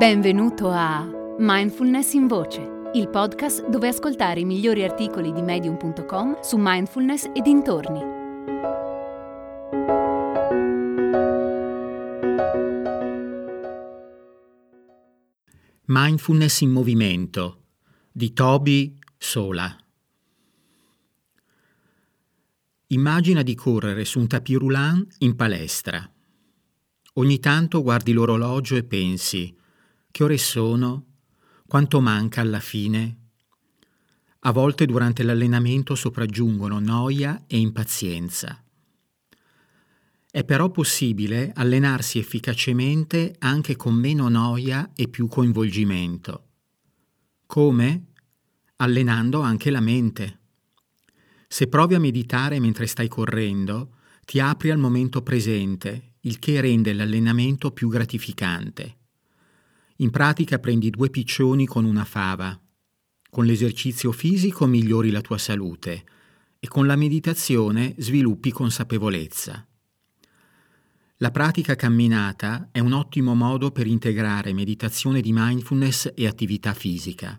Benvenuto a Mindfulness in Voce, il podcast dove ascoltare i migliori articoli di medium.com su mindfulness e dintorni. Mindfulness in movimento di Toby Sola. Immagina di correre su un tapis roulant in palestra. Ogni tanto guardi l'orologio e pensi che ore sono? Quanto manca alla fine? A volte durante l'allenamento sopraggiungono noia e impazienza. È però possibile allenarsi efficacemente anche con meno noia e più coinvolgimento. Come? Allenando anche la mente. Se provi a meditare mentre stai correndo, ti apri al momento presente, il che rende l'allenamento più gratificante. In pratica prendi due piccioni con una fava. Con l'esercizio fisico migliori la tua salute e con la meditazione sviluppi consapevolezza. La pratica camminata è un ottimo modo per integrare meditazione di mindfulness e attività fisica.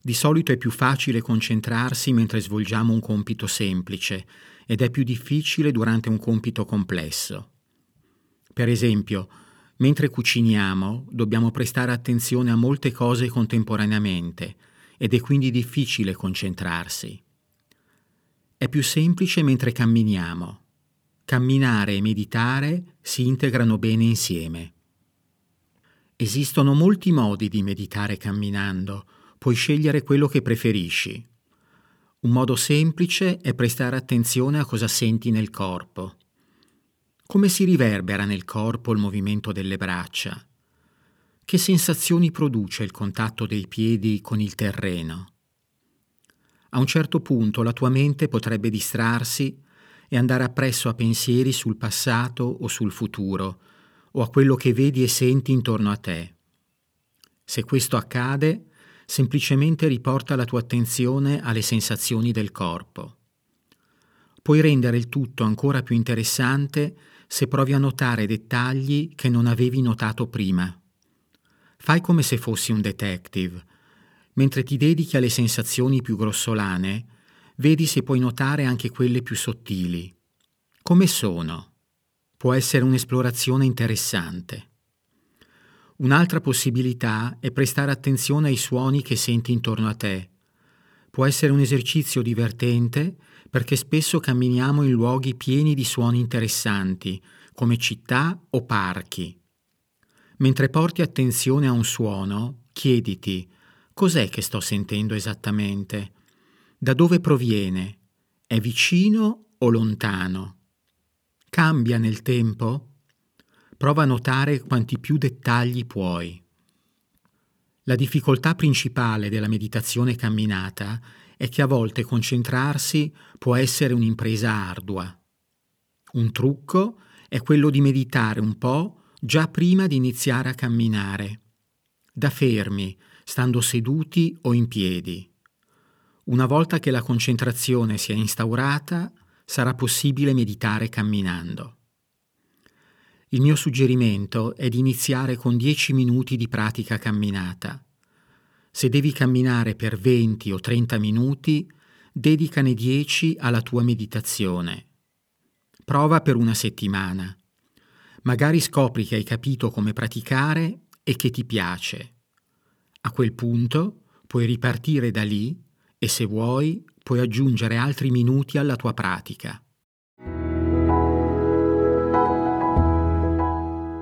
Di solito è più facile concentrarsi mentre svolgiamo un compito semplice ed è più difficile durante un compito complesso. Per esempio, Mentre cuciniamo dobbiamo prestare attenzione a molte cose contemporaneamente ed è quindi difficile concentrarsi. È più semplice mentre camminiamo. Camminare e meditare si integrano bene insieme. Esistono molti modi di meditare camminando, puoi scegliere quello che preferisci. Un modo semplice è prestare attenzione a cosa senti nel corpo. Come si riverbera nel corpo il movimento delle braccia? Che sensazioni produce il contatto dei piedi con il terreno? A un certo punto la tua mente potrebbe distrarsi e andare appresso a pensieri sul passato o sul futuro, o a quello che vedi e senti intorno a te. Se questo accade, semplicemente riporta la tua attenzione alle sensazioni del corpo. Puoi rendere il tutto ancora più interessante se provi a notare dettagli che non avevi notato prima. Fai come se fossi un detective. Mentre ti dedichi alle sensazioni più grossolane, vedi se puoi notare anche quelle più sottili. Come sono? Può essere un'esplorazione interessante. Un'altra possibilità è prestare attenzione ai suoni che senti intorno a te. Può essere un esercizio divertente perché spesso camminiamo in luoghi pieni di suoni interessanti, come città o parchi. Mentre porti attenzione a un suono, chiediti cos'è che sto sentendo esattamente? Da dove proviene? È vicino o lontano? Cambia nel tempo? Prova a notare quanti più dettagli puoi. La difficoltà principale della meditazione camminata è che a volte concentrarsi può essere un'impresa ardua. Un trucco è quello di meditare un po' già prima di iniziare a camminare, da fermi, stando seduti o in piedi. Una volta che la concentrazione si è instaurata, sarà possibile meditare camminando. Il mio suggerimento è di iniziare con 10 minuti di pratica camminata se devi camminare per 20 o 30 minuti, dedicane 10 alla tua meditazione. Prova per una settimana. Magari scopri che hai capito come praticare e che ti piace. A quel punto puoi ripartire da lì e se vuoi puoi aggiungere altri minuti alla tua pratica.